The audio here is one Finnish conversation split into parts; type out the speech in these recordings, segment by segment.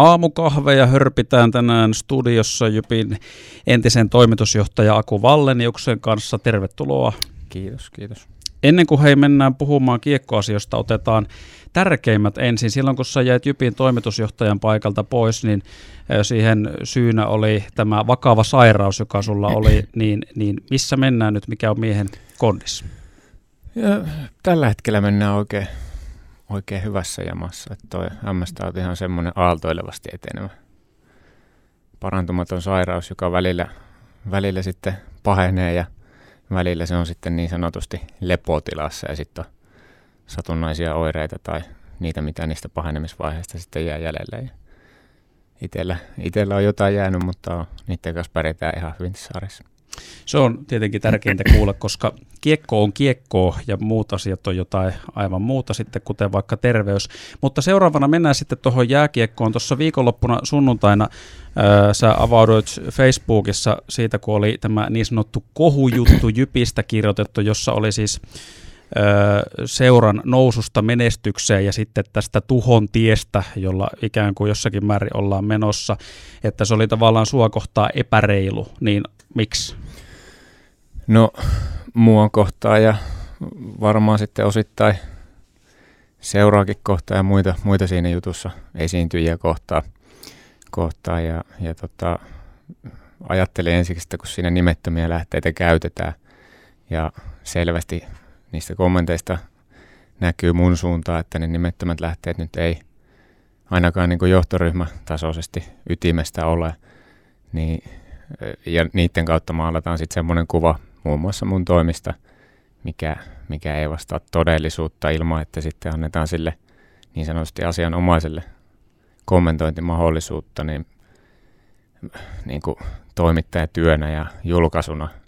Aamukahveja hörpitään tänään studiossa Jypin entisen toimitusjohtaja Aku Valleniuksen kanssa. Tervetuloa. Kiitos, kiitos. Ennen kuin hei mennään puhumaan kiekkoasioista, otetaan tärkeimmät ensin. Silloin kun sä jäit Jypin toimitusjohtajan paikalta pois, niin siihen syynä oli tämä vakava sairaus, joka sulla oli. Niin, niin missä mennään nyt, mikä on miehen kondis? Ja, tällä hetkellä mennään oikein oikein hyvässä jamassa. Että toi MS-tauti on semmoinen aaltoilevasti etenemä parantumaton sairaus, joka välillä, välillä sitten pahenee ja välillä se on sitten niin sanotusti lepotilassa ja sitten on satunnaisia oireita tai niitä, mitä niistä pahenemisvaiheista sitten jää jäljelle. Itellä, itellä on jotain jäänyt, mutta niiden kanssa pärjätään ihan hyvin saarissa. Se on tietenkin tärkeintä kuulla, koska kiekko on kiekkoa ja muut asiat on jotain aivan muuta sitten, kuten vaikka terveys. Mutta seuraavana mennään sitten tuohon jääkiekkoon. Tuossa viikonloppuna sunnuntaina ää, sä avauduit Facebookissa siitä, kun oli tämä niin sanottu kohujuttu Jypistä kirjoitettu, jossa oli siis seuran noususta menestykseen ja sitten tästä tuhon tiestä, jolla ikään kuin jossakin määrin ollaan menossa, että se oli tavallaan sua kohtaa epäreilu, niin miksi? No mua kohtaa ja varmaan sitten osittain seuraakin kohtaa ja muita, muita siinä jutussa esiintyjiä kohtaa, kohtaa ja, ja tota, ajattelin ensiksi, että kun siinä nimettömiä lähteitä käytetään ja selvästi niistä kommenteista näkyy mun suuntaan, että ne nimettömät lähteet nyt ei ainakaan niin johtoryhmätasoisesti ytimestä ole, niin, ja niiden kautta maalataan sitten semmoinen kuva muun muassa mun toimista, mikä, mikä ei vastaa todellisuutta ilman, että sitten annetaan sille niin sanotusti asianomaiselle kommentointimahdollisuutta, niin, niin kuin toimittajatyönä ja julkaisuna –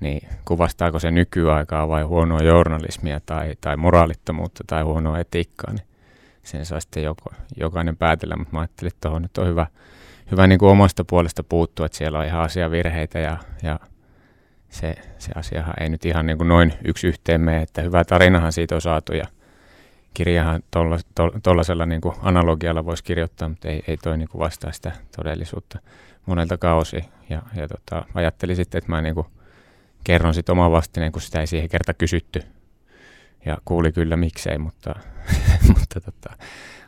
niin kuvastaako se nykyaikaa vai huonoa journalismia tai, tai moraalittomuutta tai huonoa etiikkaa, niin sen saa sitten joko, jokainen päätellä, mutta mä ajattelin, että tuohon nyt on hyvä, hyvä niin kuin omasta puolesta puuttua, että siellä on ihan asiavirheitä ja, ja se, se asiahan ei nyt ihan niin kuin noin yksi yhteen mene, että hyvä tarinahan siitä on saatu ja kirjahan tuollaisella niin kuin analogialla voisi kirjoittaa, mutta ei, ei toi niin kuin vastaa sitä todellisuutta monelta kausi ja, ja tota, ajattelin sitten, että mä niin kuin kerron sitten oman vastineen, kun sitä ei siihen kerta kysytty. Ja kuuli kyllä miksei, mutta, mutta tota,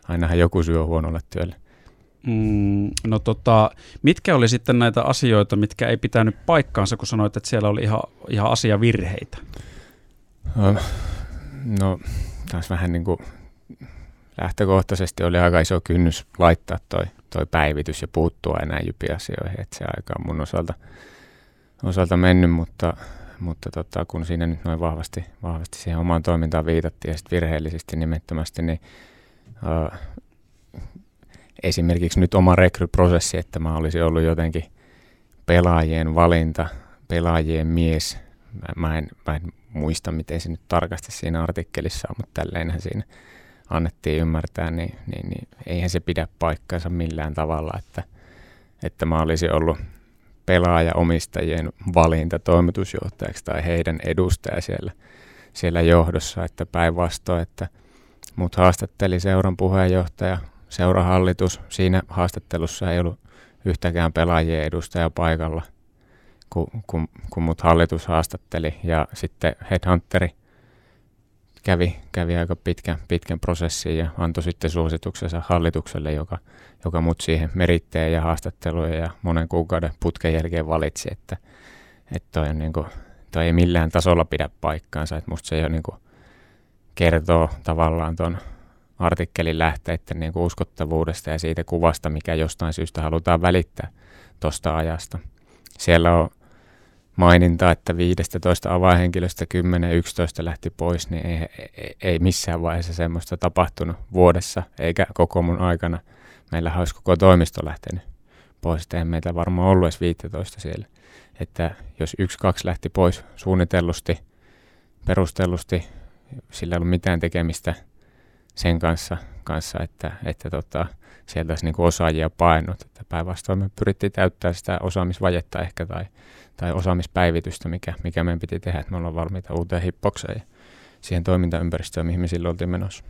ainahan joku on huonolle työlle. Mm, no tota, mitkä oli sitten näitä asioita, mitkä ei pitänyt paikkaansa, kun sanoit, että siellä oli ihan, ihan asiavirheitä? No, taas vähän niin kuin lähtökohtaisesti oli aika iso kynnys laittaa toi, toi päivitys ja puuttua enää jypiasioihin, että se aika on mun osalta – osalta mennyt, mutta, mutta tota, kun siinä nyt noin vahvasti, vahvasti siihen omaan toimintaan viitattiin ja sitten virheellisesti nimettömästi, niin uh, esimerkiksi nyt oma rekryprosessi, että mä olisin ollut jotenkin pelaajien valinta, pelaajien mies. Mä, mä, en, mä en muista, miten se nyt tarkasti siinä artikkelissa on, mutta tälleenhän siinä annettiin ymmärtää, niin, niin, niin eihän se pidä paikkansa millään tavalla, että, että mä olisin ollut pelaajaomistajien valinta toimitusjohtajaksi tai heidän edustaja siellä, siellä johdossa, että päinvastoin, että mut haastatteli seuran puheenjohtaja, seurahallitus. Siinä haastattelussa ei ollut yhtäkään pelaajien edustaja paikalla, kun, kun, kun mut hallitus haastatteli ja sitten Headhunteri kävi, kävi aika pitkän, pitkän prosessin ja antoi sitten suosituksensa hallitukselle, joka, joka mut siihen meritteen ja haastatteluja ja monen kuukauden putken jälkeen valitsi, että, että toi, on niin kuin, toi ei millään tasolla pidä paikkaansa, että musta se jo niin kuin kertoo tavallaan tuon artikkelin lähteiden niin kuin uskottavuudesta ja siitä kuvasta, mikä jostain syystä halutaan välittää tuosta ajasta. Siellä on maininta, että 15 avainhenkilöstä 10-11 lähti pois, niin ei, ei, ei missään vaiheessa semmoista tapahtunut vuodessa eikä koko mun aikana. Meillä olisi koko toimisto lähtenyt pois, että meitä varmaan ollut edes 15 siellä. Että jos yksi, kaksi lähti pois suunnitellusti, perustellusti, sillä ei ollut mitään tekemistä sen kanssa, kanssa että, että tota, sieltä olisi niin osaajia painut. Että päinvastoin me pyrittiin täyttää sitä osaamisvajetta ehkä tai tai osaamispäivitystä, mikä, mikä meidän piti tehdä, että me ollaan valmiita uuteen hippokseen ja siihen toimintaympäristöön, mihin me silloin oltiin menossa.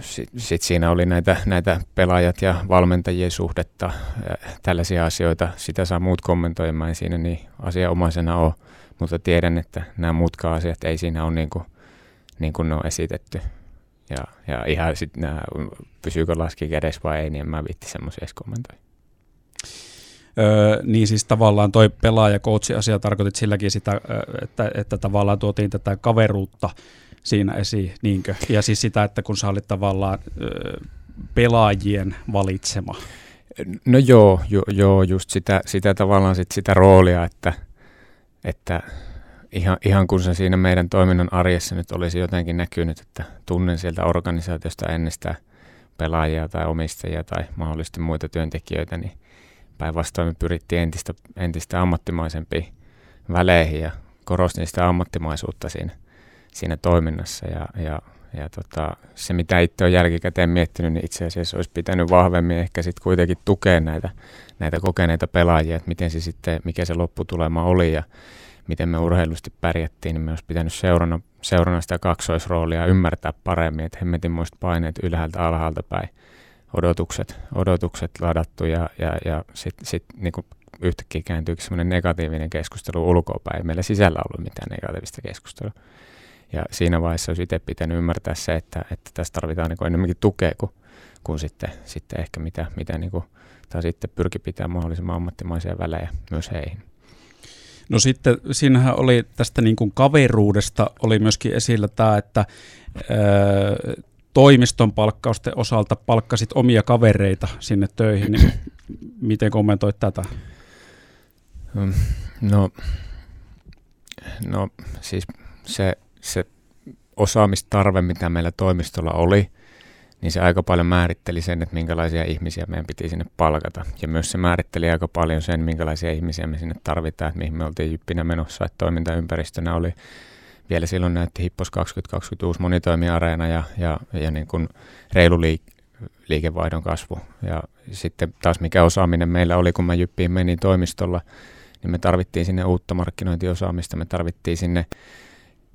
sitten sit siinä oli näitä, näitä pelaajat ja valmentajien suhdetta, tällaisia asioita. Sitä saa muut kommentoida, mä en siinä niin asianomaisena ole, mutta tiedän, että nämä muutkaan asiat ei siinä ole niin kuin, niin kuin ne on esitetty. Ja, ja ihan sitten nämä, pysyykö laski kädessä vai ei, niin en mä viitti semmoisia edes kommentoida. Öö, niin siis tavallaan toi pelaaja coachi asia tarkoitit silläkin sitä, että, että tavallaan tuotiin tätä kaveruutta siinä esiin, niinkö? Ja siis sitä, että kun sä olit tavallaan öö, pelaajien valitsema. No joo, jo, joo just sitä, sitä tavallaan sit sitä roolia, että, että ihan, ihan kun se siinä meidän toiminnan arjessa nyt olisi jotenkin näkynyt, että tunnen sieltä organisaatiosta ennestään pelaajia tai omistajia tai mahdollisesti muita työntekijöitä, niin päinvastoin me pyrittiin entistä, entistä ammattimaisempiin väleihin ja korostin sitä ammattimaisuutta siinä, siinä toiminnassa. Ja, ja, ja tota, se mitä itse olen jälkikäteen miettinyt, niin itse asiassa olisi pitänyt vahvemmin ehkä sitten kuitenkin tukea näitä, näitä kokeneita pelaajia, että miten se sitten, mikä se lopputulema oli. Ja miten me urheilusti pärjättiin, niin me olisi pitänyt seurana, seurana sitä kaksoisroolia ymmärtää paremmin, että hemmetinmoiset paineet ylhäältä alhaalta päin odotukset, odotukset ladattu ja, ja, ja sitten sit, niin yhtäkkiä kääntyykin semmoinen negatiivinen keskustelu ulkoapäin. Ei meillä sisällä ollut mitään negatiivista keskustelua. Ja siinä vaiheessa olisi itse pitänyt ymmärtää se, että, että tässä tarvitaan niin enemmänkin tukea kuin, kuin sitten, sitten ehkä mitä, mitä niin kuin, tai sitten pyrki pitää mahdollisimman ammattimaisia välejä myös heihin. No sitten siinähän oli tästä niin kuin kaveruudesta oli myöskin esillä tämä, että öö, toimiston palkkausten osalta palkkasit omia kavereita sinne töihin, niin miten kommentoit tätä? Mm, no, no siis se, se osaamistarve, mitä meillä toimistolla oli, niin se aika paljon määritteli sen, että minkälaisia ihmisiä meidän piti sinne palkata. Ja myös se määritteli aika paljon sen, minkälaisia ihmisiä me sinne tarvitaan, että mihin me oltiin jyppinä menossa, että toimintaympäristönä oli vielä silloin näytti Hippos 2020 uusi monitoimiareena ja, ja, ja niin kuin reilu liik- liikevaihdon kasvu. Ja sitten taas mikä osaaminen meillä oli, kun mä Jyppiin menin toimistolla, niin me tarvittiin sinne uutta markkinointiosaamista, me tarvittiin sinne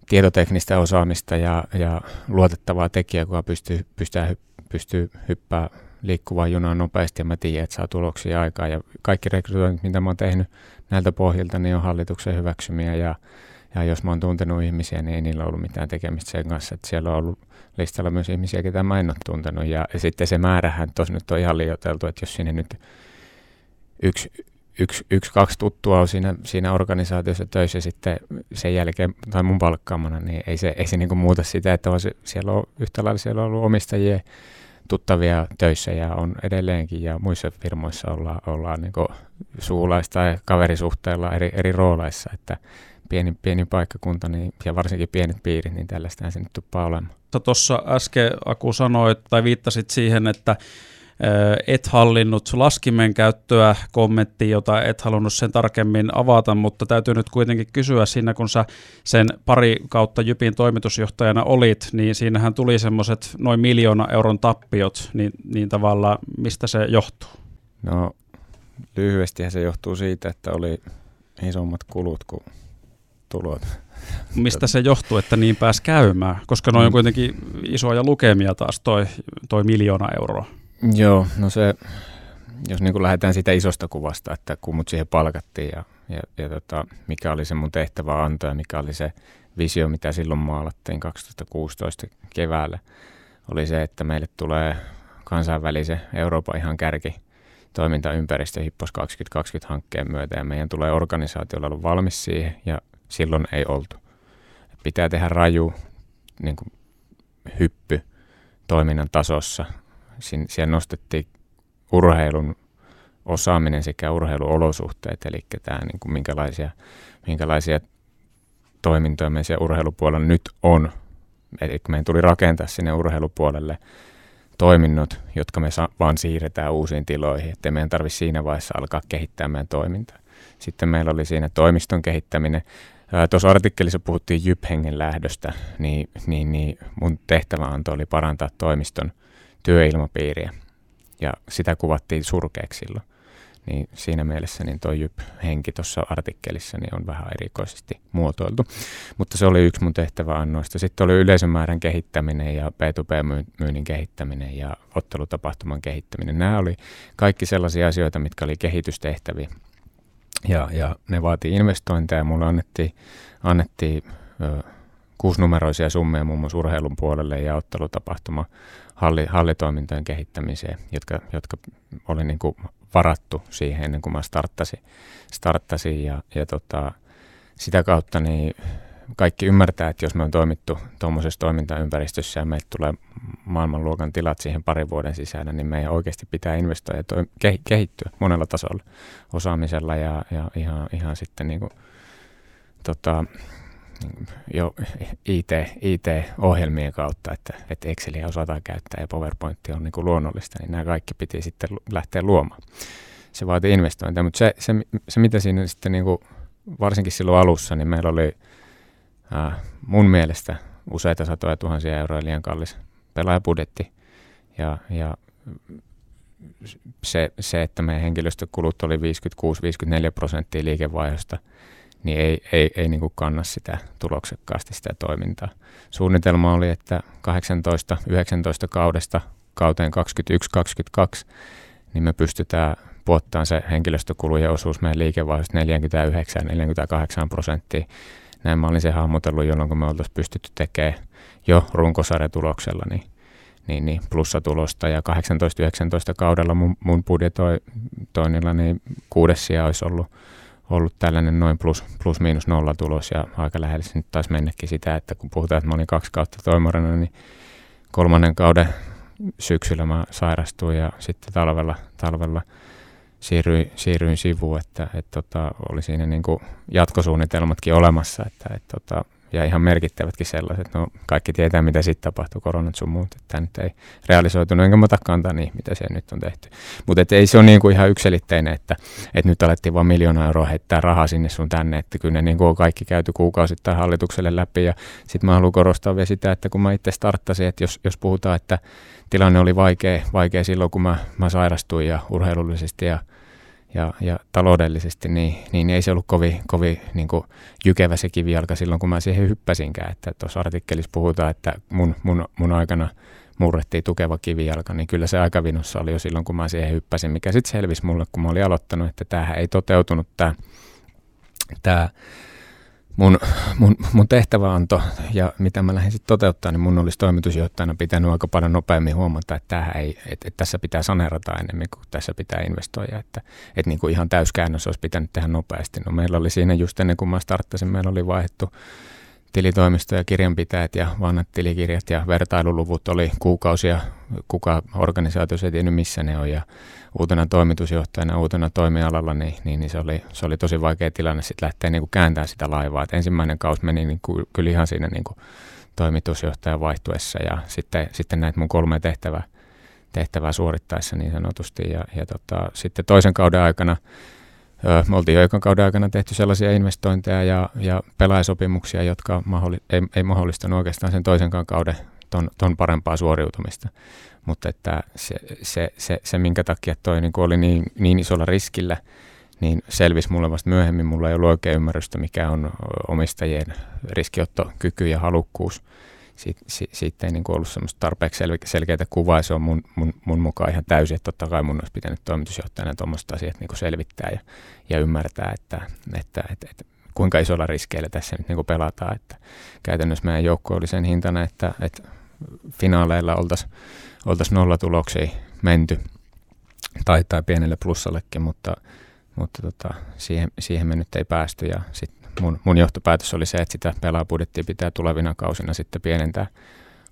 tietoteknistä osaamista ja, ja luotettavaa tekijää, joka pystyy, pystyy, pystyy hyppää liikkuvaa junaa nopeasti ja mä tiedän, että saa tuloksia aikaa. Ja kaikki rekrytoinnit, mitä mä oon tehnyt näiltä pohjilta, niin on hallituksen hyväksymiä ja ja jos mä oon tuntenut ihmisiä, niin ei niillä ollut mitään tekemistä sen kanssa. Että siellä on ollut listalla myös ihmisiä, ketä mä en ole tuntenut. Ja, sitten se määrähän tosi nyt on ihan liioiteltu, että jos sinne nyt yksi, yksi, yksi kaksi tuttua on siinä, siinä organisaatiossa töissä sitten sen jälkeen, tai mun palkkaamana, niin ei se, ei se niin muuta sitä, että se, siellä on yhtä lailla siellä on ollut omistajia tuttavia töissä ja on edelleenkin ja muissa firmoissa ollaan, ollaan niin suulaista ja kaverisuhteella eri, eri rooleissa, että pieni, pieni paikkakunta niin, ja varsinkin pienet piirit, niin tällaista se nyt tuppaa olemaan. Tuossa äsken Aku sanoi, tai viittasit siihen, että et hallinnut laskimen käyttöä, kommentti, jota et halunnut sen tarkemmin avata, mutta täytyy nyt kuitenkin kysyä siinä, kun sä sen pari kautta Jypin toimitusjohtajana olit, niin siinähän tuli semmoiset noin miljoona euron tappiot, niin, niin tavallaan mistä se johtuu? No lyhyesti se johtuu siitä, että oli isommat kulut kuin tulot. Mistä se johtuu, että niin pääsi käymään? Koska noin on mm. kuitenkin isoja lukemia taas toi, toi miljoona euroa. Joo, no se, jos niin lähdetään siitä isosta kuvasta, että kun mut siihen palkattiin ja, ja, ja tota, mikä oli se mun tehtävä anto ja mikä oli se visio, mitä silloin maalattiin 2016 keväällä, oli se, että meille tulee kansainvälisen Euroopan ihan kärki toimintaympäristö Hippos 2020 hankkeen myötä ja meidän tulee organisaatiolla olla valmis siihen ja silloin ei oltu. Pitää tehdä raju niin kuin hyppy toiminnan tasossa. Siellä nostettiin urheilun osaaminen sekä urheiluolosuhteet, eli tämä, niin kuin minkälaisia, minkälaisia toimintoja me siellä urheilupuolella nyt on. Eli meidän tuli rakentaa sinne urheilupuolelle toiminnot, jotka me vaan siirretään uusiin tiloihin, ettei meidän tarvitse siinä vaiheessa alkaa kehittää meidän toimintaa. Sitten meillä oli siinä toimiston kehittäminen, Tuossa artikkelissa puhuttiin Jyp-hengen lähdöstä, niin, niin, niin mun tehtäväanto oli parantaa toimiston työilmapiiriä. Ja sitä kuvattiin surkeaksi silloin. niin siinä mielessä niin toi Jyp-henki tuossa artikkelissa niin on vähän erikoisesti muotoiltu. Mutta se oli yksi mun tehtäväannoista. Sitten oli yleisömäärän kehittäminen ja P2P-myynnin kehittäminen ja ottelutapahtuman kehittäminen. Nämä oli kaikki sellaisia asioita, mitkä oli kehitystehtäviä. Ja, ja ne vaatii investointeja. Mulle annettiin, annettiin ö, kuusinumeroisia summia muun muassa urheilun puolelle ja ottelutapahtuma halli, hallitoimintojen kehittämiseen, jotka, jotka oli niin kuin varattu siihen ennen kuin mä starttasin, starttasin. Ja, ja tota, sitä kautta niin kaikki ymmärtää, että jos me on toimittu tuommoisessa toimintaympäristössä ja meiltä tulee maailmanluokan tilat siihen parin vuoden sisällä, niin meidän oikeasti pitää investoida ja toi, kehittyä monella tasolla osaamisella ja, ja ihan, ihan sitten niin kuin, tota, jo IT, IT-ohjelmien kautta, että, että Exceliä osataan käyttää ja PowerPoint on niin kuin luonnollista, niin nämä kaikki piti sitten lähteä luomaan. Se vaatii investointeja, mutta se, se, se mitä siinä sitten niin kuin, varsinkin silloin alussa, niin meillä oli äh, mun mielestä useita satoja tuhansia euroa liian kallis pelaajabudjetti ja, ja se, se, että meidän henkilöstökulut oli 56-54 prosenttia liikevaihdosta – niin ei, ei, ei niin kuin kanna sitä tuloksekkaasti sitä toimintaa. Suunnitelma oli, että 18-19 kaudesta kauteen 21-22, niin me pystytään puottaan se henkilöstökulujen osuus meidän liikevaihdosta 49-48 prosenttia. Näin mä olin se hahmotellut, jolloin kun me oltaisiin pystytty tekemään jo runkosarjatuloksella niin, niin, niin plussatulosta. Ja 18-19 kaudella mun, mun budjetoinnilla niin kuudes sija olisi ollut ollut tällainen noin plus, plus miinus nolla tulos ja aika lähellä se nyt taisi mennäkin sitä, että kun puhutaan, että mä olin kaksi kautta toimarana, niin kolmannen kauden syksyllä mä sairastuin ja sitten talvella, talvella siirryin, siirryin sivuun, että, että tota, oli siinä niin kuin jatkosuunnitelmatkin olemassa, että, että tota, ja ihan merkittävätkin sellaiset. No, kaikki tietää, mitä sitten tapahtui, koronat sun muut. Että tämä nyt ei realisoitunut, enkä mä kantaa niin, mitä se nyt on tehty. Mutta ei se ole niin kuin ihan yksilitteinen, että, että nyt alettiin vain miljoona euroa heittää rahaa sinne sun tänne. Että kyllä ne niin kuin on kaikki käyty kuukausittain hallitukselle läpi. Ja sitten mä haluan korostaa vielä sitä, että kun mä itse starttasin, että jos, jos puhutaan, että tilanne oli vaikea, vaikea silloin, kun mä, mä sairastuin ja urheilullisesti ja ja, ja taloudellisesti, niin, niin ei se ollut kovin, kovin niin kuin jykevä se kivijalka silloin, kun mä siihen hyppäsinkään. Että tuossa artikkelissa puhutaan, että mun, mun, mun aikana murrettiin tukeva kivijalka, niin kyllä se aikavinossa oli jo silloin, kun mä siihen hyppäsin, mikä sitten selvisi mulle, kun mä olin aloittanut, että tämähän ei toteutunut tämä, tämä mun, mun, mun tehtäväanto ja mitä mä lähdin sitten toteuttaa, niin mun olisi toimitusjohtajana pitänyt aika paljon nopeammin huomata, että, ei, että, että tässä pitää saneerata enemmän kuin tässä pitää investoida. Että, että niin kuin ihan täyskäännös olisi pitänyt tehdä nopeasti. No meillä oli siinä just ennen kuin mä starttasin, meillä oli vaihdettu tilitoimisto ja kirjanpitäjät ja vanhat tilikirjat ja vertailuluvut oli kuukausia, kuka organisaatio ei tiennyt missä ne on ja uutena toimitusjohtajana, uutena toimialalla, niin, niin, niin se, oli, se oli tosi vaikea tilanne sitten lähteä niin kääntämään sitä laivaa. Et ensimmäinen kausi meni niin kuin, kyllä ihan siinä niin kuin toimitusjohtajan vaihtuessa ja sitten, sitten näitä mun kolme tehtävää, tehtävää suorittaessa niin sanotusti. Ja, ja tota, sitten toisen kauden aikana me oltiin jo ekan kauden aikana tehty sellaisia investointeja ja, ja pelaajasopimuksia, jotka mahdolli, ei, ei mahdollistanut oikeastaan sen toisenkaan kauden ton, ton parempaa suoriutumista. Mutta että se, se, se, se, minkä takia toi niin oli niin, niin isolla riskillä, niin selvisi mulle vasta myöhemmin. Mulla ei ollut oikein ymmärrystä, mikä on omistajien riskiottokyky ja halukkuus. Siitä, siitä ei niin ollut semmoista tarpeeksi sel, selkeää kuvaa. Se on mun, mun, mun mukaan ihan täysin, että totta kai mun olisi pitänyt toimitusjohtajana tuommoista asiat niin selvittää ja, ja ymmärtää, että, että, että, että kuinka isolla riskeillä tässä nyt niin pelataan. Että käytännössä meidän joukko oli sen hintana, että, että finaaleilla oltaisiin oltais nollatuloksia menty tai, tai pienelle plussallekin, mutta, mutta tota, siihen, siihen me nyt ei päästy ja sit mun, mun johtopäätös oli se, että sitä pelaabudjettia pitää tulevina kausina sitten pienentää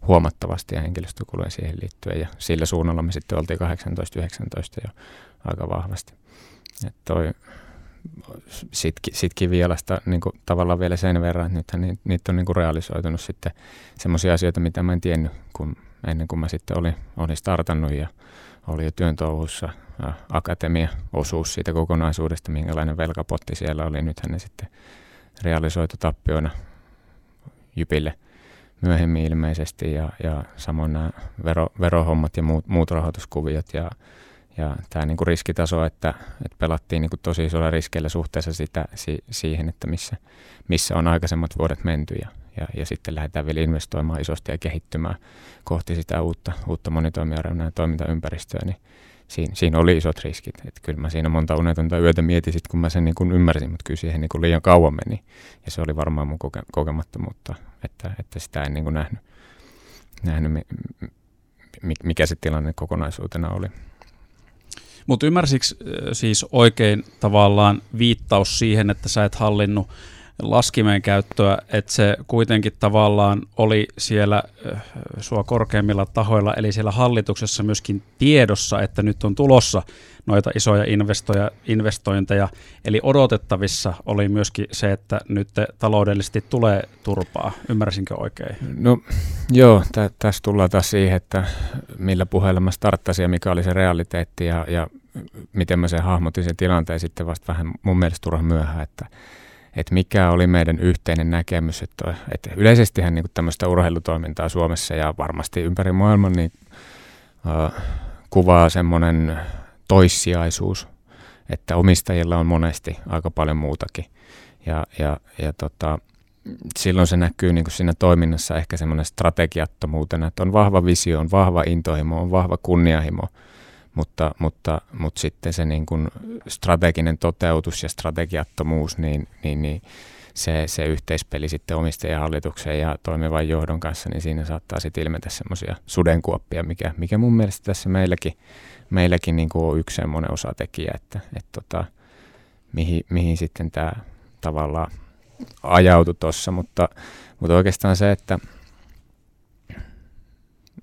huomattavasti ja henkilöstökuluja siihen liittyen ja sillä suunnalla me sitten oltiin 18-19 jo aika vahvasti. Et toi, sit, sit kivijalasta niin kuin, tavallaan vielä sen verran, että nythän niitä, niitä on niin kuin realisoitunut sitten semmoisia asioita, mitä mä en tiennyt kun, ennen kuin mä sitten olin, olin startannut ja oli jo työn touhussa akatemia-osuus siitä kokonaisuudesta, minkälainen velkapotti siellä oli. Nythän ne sitten realisoitu tappioina Jypille myöhemmin ilmeisesti ja, ja samoin nämä vero, verohommat ja muut, muut rahoituskuviot ja ja tämä niin kuin riskitaso, että, että pelattiin niin kuin tosi isolla riskeillä suhteessa sitä, si, siihen, että missä, missä on aikaisemmat vuodet menty ja, ja, ja sitten lähdetään vielä investoimaan isosti ja kehittymään kohti sitä uutta, uutta monitoimiareenaa ja toimintaympäristöä, niin siinä, siinä oli isot riskit. Että kyllä mä siinä monta unetonta yötä mietin sit, kun mä sen niin kuin ymmärsin, mutta kyllä siihen niin kuin liian kauan meni. Ja se oli varmaan mun koke- kokemattomuutta, että, että sitä en niin kuin nähnyt, nähnyt, mikä se tilanne kokonaisuutena oli. Mutta ymmärsikö siis oikein tavallaan viittaus siihen, että sä et hallinnut laskimeen käyttöä, että se kuitenkin tavallaan oli siellä sua korkeimmilla tahoilla, eli siellä hallituksessa myöskin tiedossa, että nyt on tulossa noita isoja investoja, investointeja, eli odotettavissa oli myöskin se, että nyt taloudellisesti tulee turpaa. Ymmärsinkö oikein? No joo, tä, tässä tullaan taas siihen, että millä puheella mä starttasin ja mikä oli se realiteetti ja, ja miten mä sen hahmotin sen tilanteen sitten vasta vähän mun mielestä turhan myöhään, että että mikä oli meidän yhteinen näkemys. Että, että yleisestihän niin tämmöistä urheilutoimintaa Suomessa ja varmasti ympäri maailman niin, uh, kuvaa semmoinen toissijaisuus, että omistajilla on monesti aika paljon muutakin. Ja, ja, ja tota, silloin se näkyy niin kuin siinä toiminnassa ehkä semmoinen strategiattomuutena, että on vahva visio, on vahva intohimo, on vahva kunnianhimo – mutta, mutta, mutta sitten se niin kuin strateginen toteutus ja strategiattomuus, niin, niin, niin se, se yhteispeli sitten omistajahallituksen ja toimivan johdon kanssa, niin siinä saattaa sitten ilmetä semmoisia sudenkuoppia, mikä, mikä mun mielestä tässä meilläkin, meilläkin niin kuin on yksi semmoinen osatekijä, että, että tota, mihin, mihin sitten tämä tavallaan ajautui tuossa, mutta, mutta oikeastaan se, että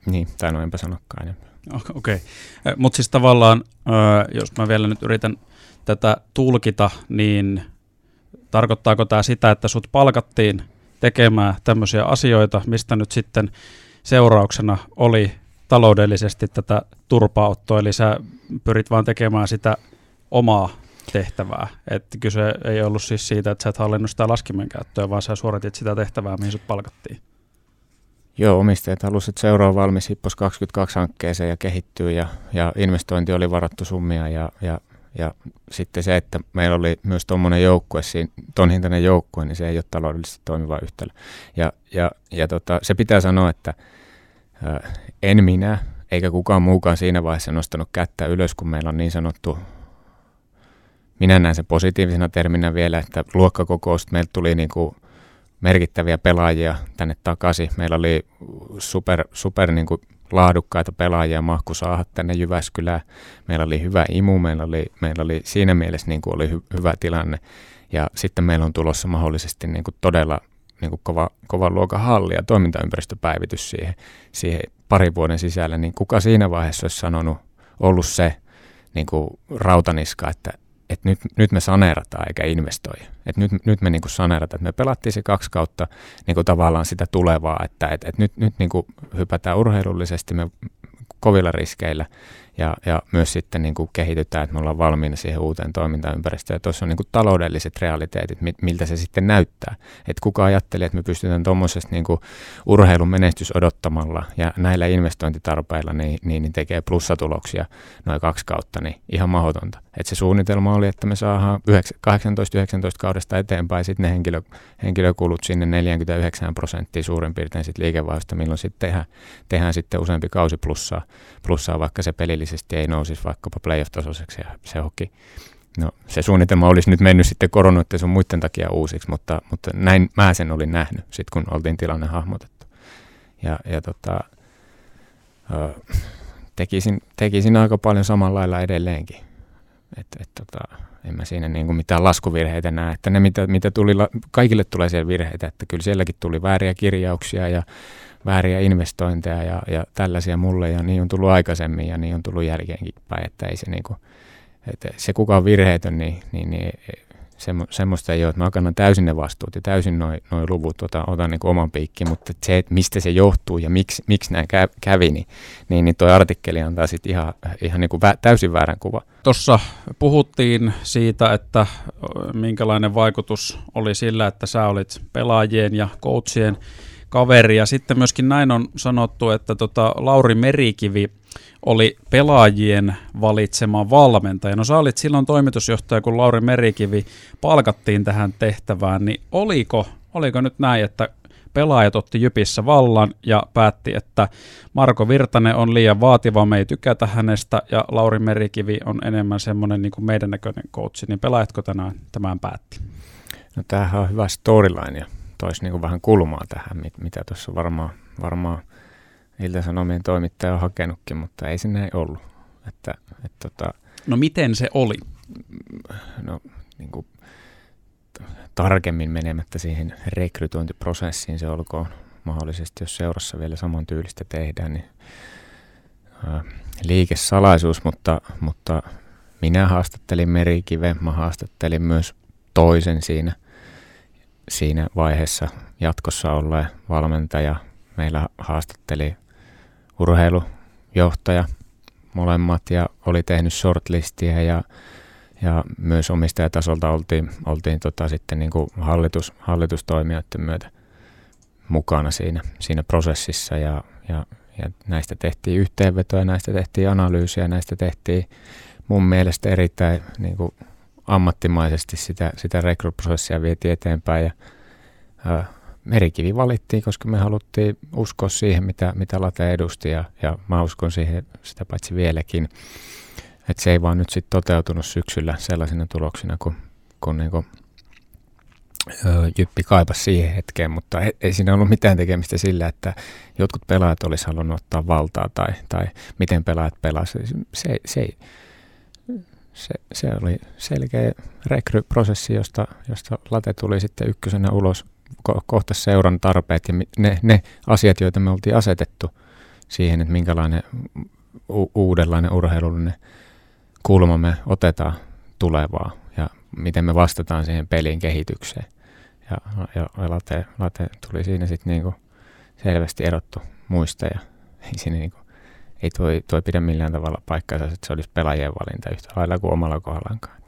niin, tai no enpä sanokaan enempää. Okei, okay. mutta siis tavallaan, jos mä vielä nyt yritän tätä tulkita, niin tarkoittaako tämä sitä, että sut palkattiin tekemään tämmöisiä asioita, mistä nyt sitten seurauksena oli taloudellisesti tätä turpauttoa, eli sä pyrit vaan tekemään sitä omaa tehtävää. Että kyse ei ollut siis siitä, että sä et hallinnut sitä laskimen käyttöä, vaan sä suoritit sitä tehtävää, mihin sut palkattiin. Joo, omistajat halusivat, että seura on valmis Hippos 22 hankkeeseen ja kehittyy ja, ja investointi oli varattu summia ja, ja, ja sitten se, että meillä oli myös tuommoinen joukkue, ton hintainen joukkue, niin se ei ole taloudellisesti toimiva yhtälö. Ja, ja, ja tota, se pitää sanoa, että ää, en minä eikä kukaan muukaan siinä vaiheessa nostanut kättä ylös, kun meillä on niin sanottu minä näen sen positiivisena terminä vielä, että luokkakokous, meiltä tuli niin kuin merkittäviä pelaajia tänne takaisin. Meillä oli super, super niin kuin laadukkaita pelaajia mahku saada tänne Jyväskylään. Meillä oli hyvä imu, meillä oli, meillä oli siinä mielessä niin kuin oli hy, hyvä tilanne. Ja sitten meillä on tulossa mahdollisesti niin kuin todella niin kuin kova, kovan luokan halli ja toimintaympäristöpäivitys siihen, siihen parin vuoden sisällä. Niin kuka siinä vaiheessa olisi sanonut, ollut se niin kuin rautaniska, että että nyt, nyt me saneerataan eikä investoida. Että nyt, nyt me niin saneerataan, että me pelattiin se kaksi kautta niin kuin tavallaan sitä tulevaa, että et, et nyt, nyt niin kuin hypätään urheilullisesti me kovilla riskeillä ja, ja myös sitten niin kuin kehitytään, että me ollaan valmiina siihen uuteen toimintaympäristöön. Ja tuossa on niin kuin taloudelliset realiteetit, miltä se sitten näyttää. Että kuka ajattelee, että me pystytään tuommoisesta niin urheilun menestys odottamalla ja näillä investointitarpeilla niin, niin, niin tekee plussatuloksia noin kaksi kautta, niin ihan mahdotonta. Että se suunnitelma oli, että me saadaan 18-19 kaudesta eteenpäin sitten ne henkilö, henkilökulut sinne 49 prosenttia suurin piirtein sitten liikevaihdosta, milloin sitten tehdään, tehdään sitten useampi kausi plussaa, plussaa vaikka se peli pelillisesti ei nousisi vaikkapa playoff-tasoiseksi ja se hoki. No, se suunnitelma olisi nyt mennyt sitten koronoiden sun muiden takia uusiksi, mutta, mutta näin mä sen olin nähnyt, sit kun oltiin tilanne hahmotettu. Ja, ja tota, tekisin, tekisin aika paljon samalla lailla edelleenkin. Et, et, tota, en mä siinä niin kuin mitään laskuvirheitä näe, että ne mitä, mitä tuli, kaikille tulee siellä virheitä, että kyllä sielläkin tuli vääriä kirjauksia ja vääriä investointeja ja, ja tällaisia mulle ja niin on tullut aikaisemmin ja niin on tullut jälkeenkin päin, että ei se niin kuin, että se kuka on virheetön, niin, niin, niin semmo, semmoista ei ole, että mä kannan täysin ne vastuut ja täysin noin noi luvut otan, otan niin oman piikkiin, mutta se, että mistä se johtuu ja miksi, miksi näin kävi, niin, niin, niin toi artikkeli antaa sitten ihan, ihan niin kuin vä, täysin väärän kuva. Tuossa puhuttiin siitä, että minkälainen vaikutus oli sillä, että sä olit pelaajien ja coachien kaveri. Ja sitten myöskin näin on sanottu, että tota Lauri Merikivi oli pelaajien valitsema valmentaja. No sä olit silloin toimitusjohtaja, kun Lauri Merikivi palkattiin tähän tehtävään, niin oliko, oliko nyt näin, että pelaajat otti Jypissä vallan ja päätti, että Marko Virtanen on liian vaativa, me ei tykätä hänestä ja Lauri Merikivi on enemmän semmoinen niin kuin meidän näköinen coachi, niin pelaajatko tänään tämän päätti? No tämähän on hyvä storyline ja toisi niin kuin vähän kulmaa tähän, mitä tuossa varmaan, varmaan Ilta-Sanomien toimittaja on hakenutkin, mutta ei se näin ollut. Että, et tota, no miten se oli? No niin kuin, tarkemmin menemättä siihen rekrytointiprosessiin, se olkoon mahdollisesti, jos seurassa vielä saman tyylistä tehdään, niin ää, liikesalaisuus, mutta, mutta minä haastattelin Merikive, mä haastattelin myös toisen siinä, siinä vaiheessa jatkossa olleen valmentaja. Meillä haastatteli urheilujohtaja molemmat ja oli tehnyt shortlistia ja, ja myös omistajatasolta oltiin, oltiin tota sitten niin kuin hallitus, hallitustoimijoiden myötä mukana siinä, siinä prosessissa ja, ja, ja näistä tehtiin yhteenvetoja, näistä tehtiin analyysiä, näistä tehtiin mun mielestä erittäin niin kuin ammattimaisesti sitä, sitä rekryprosessia vietiin eteenpäin ja ää, Merikivi valittiin, koska me haluttiin uskoa siihen, mitä, mitä Late edusti ja, ja mä uskon siihen sitä paitsi vieläkin. Että se ei vaan nyt sitten toteutunut syksyllä sellaisina tuloksina, kun, kun niinku, Jyppi kaipasi siihen hetkeen, mutta ei, ei siinä ollut mitään tekemistä sillä, että jotkut pelaajat olisi halunnut ottaa valtaa tai, tai miten pelaajat pelasivat. Se, se, se, se oli selkeä rekryprosessi, josta, josta Late tuli sitten ykkösenä ulos kohta seuran tarpeet ja ne, ne asiat, joita me oltiin asetettu siihen, että minkälainen u- uudenlainen urheilullinen kulma me otetaan tulevaa ja miten me vastataan siihen pelin kehitykseen. Ja, ja late, late tuli siinä sitten niinku selvästi erottu muista ja ei siinä niinku, ei toi, toi pidä millään tavalla paikkaansa, että se olisi pelaajien valinta yhtä lailla kuin omalla kohdallaankaan.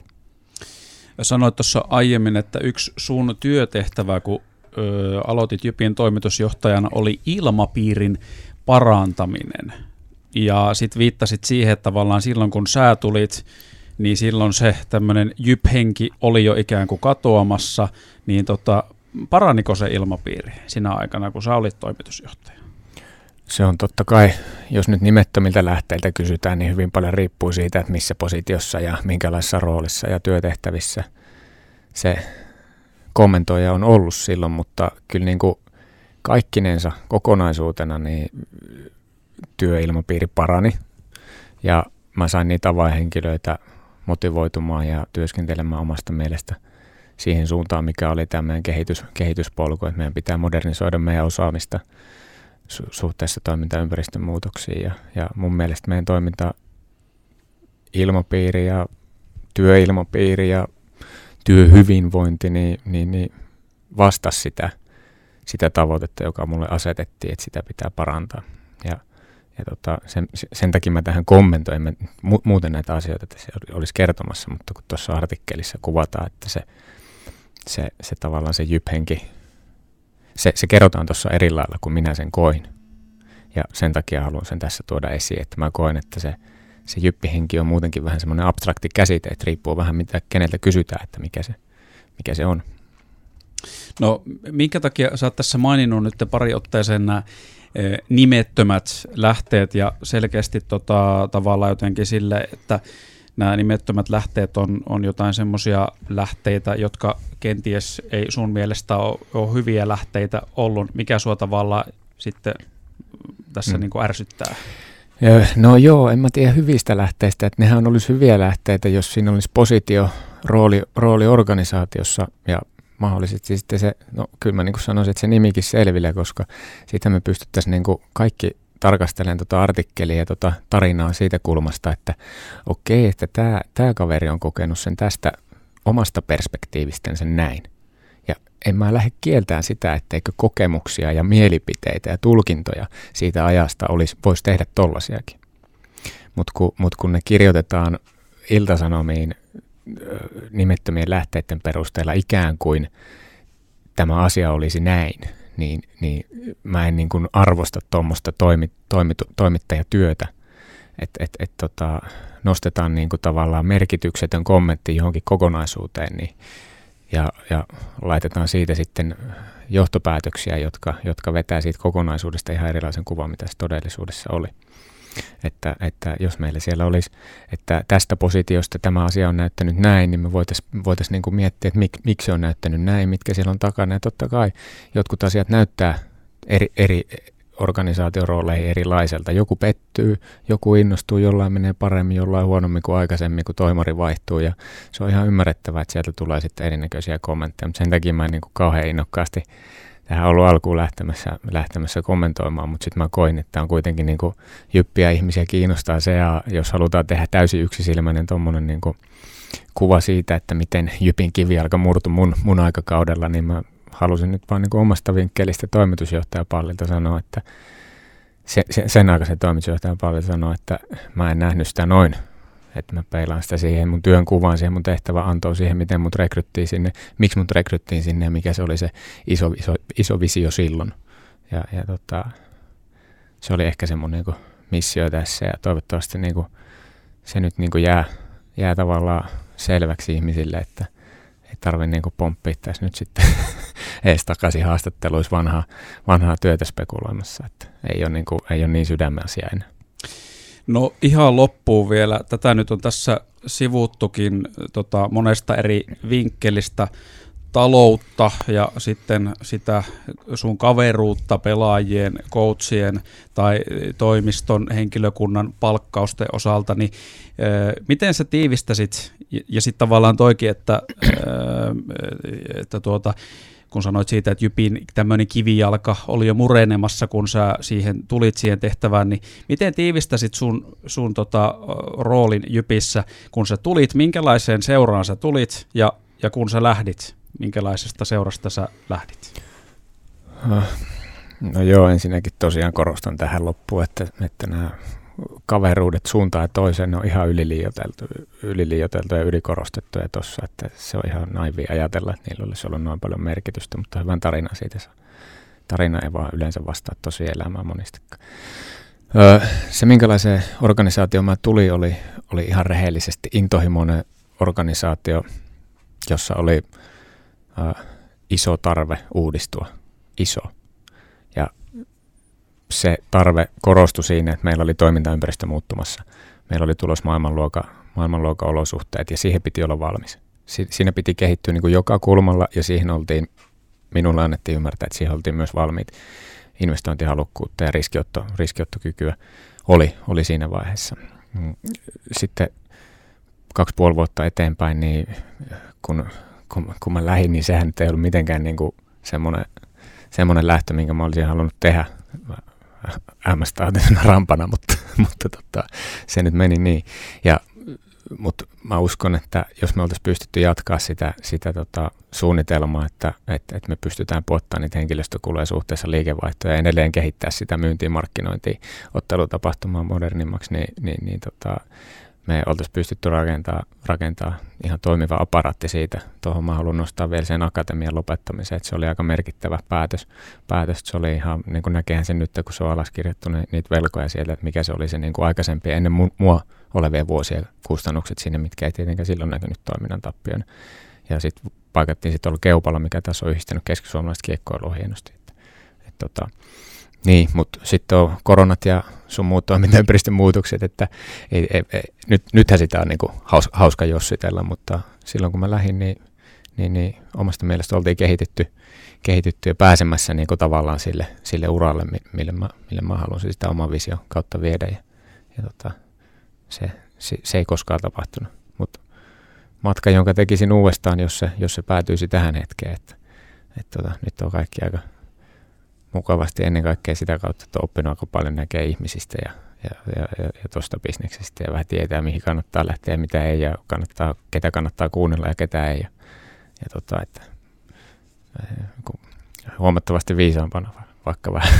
Sanoit tuossa aiemmin, että yksi sun työtehtävä, kun ö, aloitit Jypin toimitusjohtajana, oli ilmapiirin parantaminen. Ja sitten viittasit siihen, että tavallaan silloin kun sä tulit, niin silloin se tämmöinen jyphenki oli jo ikään kuin katoamassa, niin tota, paraniko se ilmapiiri sinä aikana, kun sä olit toimitusjohtaja? Se on totta kai, jos nyt nimettömiltä lähteiltä kysytään, niin hyvin paljon riippuu siitä, että missä positiossa ja minkälaisessa roolissa ja työtehtävissä se kommentoija on ollut silloin, mutta kyllä niin kuin kaikkinensa kokonaisuutena niin työilmapiiri parani. Ja mä sain niitä avainhenkilöitä motivoitumaan ja työskentelemään omasta mielestä siihen suuntaan, mikä oli tämä meidän kehitys, kehityspolku, että meidän pitää modernisoida meidän osaamista su- suhteessa toimintaympäristön muutoksiin ja, ja mun mielestä meidän toiminta ilmapiiri ja työilmapiiri ja työhyvinvointi, niin, niin, niin vastasi sitä, sitä tavoitetta, joka mulle asetettiin, että sitä pitää parantaa. Ja, ja tota, sen, sen takia mä tähän kommentoin, mä mu, muuten näitä asioita että se olisi kertomassa, mutta kun tuossa artikkelissa kuvataan, että se, se, se tavallaan se jyphenki, se, se kerrotaan tuossa eri lailla kuin minä sen koin. Ja sen takia haluan sen tässä tuoda esiin, että mä koen, että se, se jyppihenki on muutenkin vähän semmoinen abstrakti käsite, että riippuu vähän mitä keneltä kysytään, että mikä se, mikä se on. No minkä takia sä oot tässä maininnut nyt pari otteeseen nämä e, nimettömät lähteet ja selkeästi tota, tavallaan jotenkin sille, että nämä nimettömät lähteet on, on jotain semmoisia lähteitä, jotka kenties ei sun mielestä ole, ole hyviä lähteitä ollut. Mikä sua tavallaan sitten tässä mm. niin kuin ärsyttää? No joo, en mä tiedä hyvistä lähteistä, että nehän olisi hyviä lähteitä, jos siinä olisi positio, rooli, rooli organisaatiossa ja mahdollisesti sitten se, no kyllä mä niin kuin sanoisin, että se nimikin selville, koska siitä me pystyttäisiin niin kuin kaikki tarkastelemaan tuota artikkelia ja tuota tarinaa siitä kulmasta, että okei, että tämä, tämä kaveri on kokenut sen tästä omasta perspektiivistä sen näin en mä lähde kieltään sitä, etteikö kokemuksia ja mielipiteitä ja tulkintoja siitä ajasta olisi, voisi tehdä tollasiakin. Mutta kun, mut kun ne kirjoitetaan iltasanomiin nimettömien lähteiden perusteella ikään kuin tämä asia olisi näin, niin, niin mä en niin kuin arvosta tuommoista toimi, toimi, toimittajatyötä että et, et, tota, nostetaan niin kuin tavallaan merkityksetön kommentti johonkin kokonaisuuteen niin, ja, ja laitetaan siitä sitten johtopäätöksiä, jotka, jotka vetää siitä kokonaisuudesta ihan erilaisen kuvan, mitä se todellisuudessa oli. Että, että jos meillä siellä olisi, että tästä positiosta tämä asia on näyttänyt näin, niin me voitaisiin voitais niinku miettiä, että mik, miksi se on näyttänyt näin, mitkä siellä on takana. Ja totta kai jotkut asiat näyttää eri, eri organisaatiorooleihin erilaiselta. Joku pettyy, joku innostuu, jollain menee paremmin, jollain huonommin kuin aikaisemmin, kun toimari vaihtuu. Ja se on ihan ymmärrettävää, että sieltä tulee sitten erinäköisiä kommentteja, mutta sen takia mä en niin kuin kauhean innokkaasti tähän ollut alkuun lähtemässä, lähtemässä kommentoimaan, mutta sitten mä koin, että on kuitenkin niin jyppiä ihmisiä kiinnostaa se, ja jos halutaan tehdä täysin yksisilmäinen tuommoinen niin kuva siitä, että miten Jypin kivijalka murtu mun, mun aikakaudella, niin mä halusin nyt vaan niin omasta vinkkelistä toimitusjohtajapallilta sanoa, että se, se, sen aikaisen toimitusjohtajan pallilta sanoa, että mä en nähnyt sitä noin, että mä peilaan sitä siihen mun työn kuvaan, siihen mun tehtävä antoi siihen, miten mut rekryttiin sinne, miksi mut rekryttiin sinne ja mikä se oli se iso, iso, iso visio silloin. Ja, ja tota, se oli ehkä se mun niin kuin, missio tässä ja toivottavasti niin kuin, se nyt niin kuin jää, jää tavallaan selväksi ihmisille, että ei tarvitse niin pomppia tässä nyt sitten ees takaisin haastatteluissa vanhaa, vanhaa työtä spekuloimassa, että ei ole niin, kuin, ei ole niin sydämen asia enää. No ihan loppuun vielä. Tätä nyt on tässä sivuttukin tota, monesta eri vinkkelistä taloutta ja sitten sitä sun kaveruutta pelaajien, coachien tai toimiston henkilökunnan palkkausten osalta, niin miten sä tiivistäsit, ja sitten tavallaan toikin, että, että tuota, kun sanoit siitä, että Jypin tämmöinen kivijalka oli jo murenemassa, kun sä siihen tulit siihen tehtävään, niin miten tiivistäsit sun, sun tota, roolin Jypissä, kun sä tulit, minkälaiseen seuraan sä tulit ja, ja kun sä lähdit, minkälaisesta seurasta sä lähdit? No joo, ensinnäkin tosiaan korostan tähän loppuun, että, että nämä kaveruudet suuntaan ja toiseen on ihan yliliioteltu, yliliioteltu ja ylikorostettuja tuossa, että se on ihan naivi ajatella, että niillä olisi ollut noin paljon merkitystä, mutta hyvän tarina siitä saa. Tarina ei vaan yleensä vastaa tosi elämää monistakaan. Öö, se, minkälaiseen organisaatioon mä tuli, oli, oli ihan rehellisesti intohimoinen organisaatio, jossa oli öö, iso tarve uudistua. Iso se tarve korostui siinä, että meillä oli toimintaympäristö muuttumassa. Meillä oli tulos maailmanluokan, maailmanluokan olosuhteet ja siihen piti olla valmis. Si- siinä piti kehittyä niin kuin joka kulmalla ja siihen oltiin, minulle annettiin ymmärtää, että siihen oltiin myös valmiit. Investointihalukkuutta ja riskiotto, riskiottokykyä oli, oli siinä vaiheessa. Mm, sitten kaksi puoli vuotta eteenpäin, niin kun, kun, kun mä lähdin, niin sehän ei ollut mitenkään niin kuin semmoinen, semmoinen lähtö, minkä mä olisin halunnut tehdä ämmästaatisena rampana, mutta, mutta tota, se nyt meni niin. Ja, mutta mä uskon, että jos me oltaisiin pystytty jatkaa sitä, sitä tota, suunnitelmaa, että, että, että me pystytään puottamaan niitä henkilöstökuluja suhteessa liikevaihtoja ja edelleen kehittää sitä myyntiin, markkinointiin, ottelutapahtumaa modernimmaksi, niin, niin, niin tota, me oltaisiin pystytty rakentaa, rakentaa ihan toimiva aparaatti siitä. Tuohon mä haluan nostaa vielä sen akatemian lopettamiseen, että se oli aika merkittävä päätös. päätös se oli ihan, niin kuin näkehän sen nyt, kun se on alaskirjattu niin niitä velkoja sieltä, että mikä se oli se niin kuin aikaisempi ennen mua olevien vuosien kustannukset sinne, mitkä ei tietenkään silloin näkynyt toiminnan tappion. Ja sitten paikattiin sitten ollut Keupalla, mikä tässä on yhdistänyt keskisuomalaista kiekkoilua hienosti. Että, et, tota, niin, mutta sitten on koronat ja sun muut toimintaympäristön muutokset, että ei, ei, ei, nyt, nythän sitä on niinku haus, hauska jossitella, mutta silloin kun mä lähdin, niin, niin, niin omasta mielestä oltiin kehitetty, kehitetty ja pääsemässä niinku tavallaan sille, sille uralle, mille mä, mille mä haluaisin sitä oman vision kautta viedä. Ja, ja tota, se, se, se ei koskaan tapahtunut, mutta matka, jonka tekisin uudestaan, jos se, jos se päätyisi tähän hetkeen, että, että tota, nyt on kaikki aika mukavasti ennen kaikkea sitä kautta, että on oppinut aika paljon näkee ihmisistä ja, ja, ja, ja, ja tuosta bisneksestä ja vähän tietää, mihin kannattaa lähteä ja mitä ei ja kannattaa, ketä kannattaa kuunnella ja ketä ei. Ja, ja tota, että, huomattavasti viisaampana, vaikka, vaikka,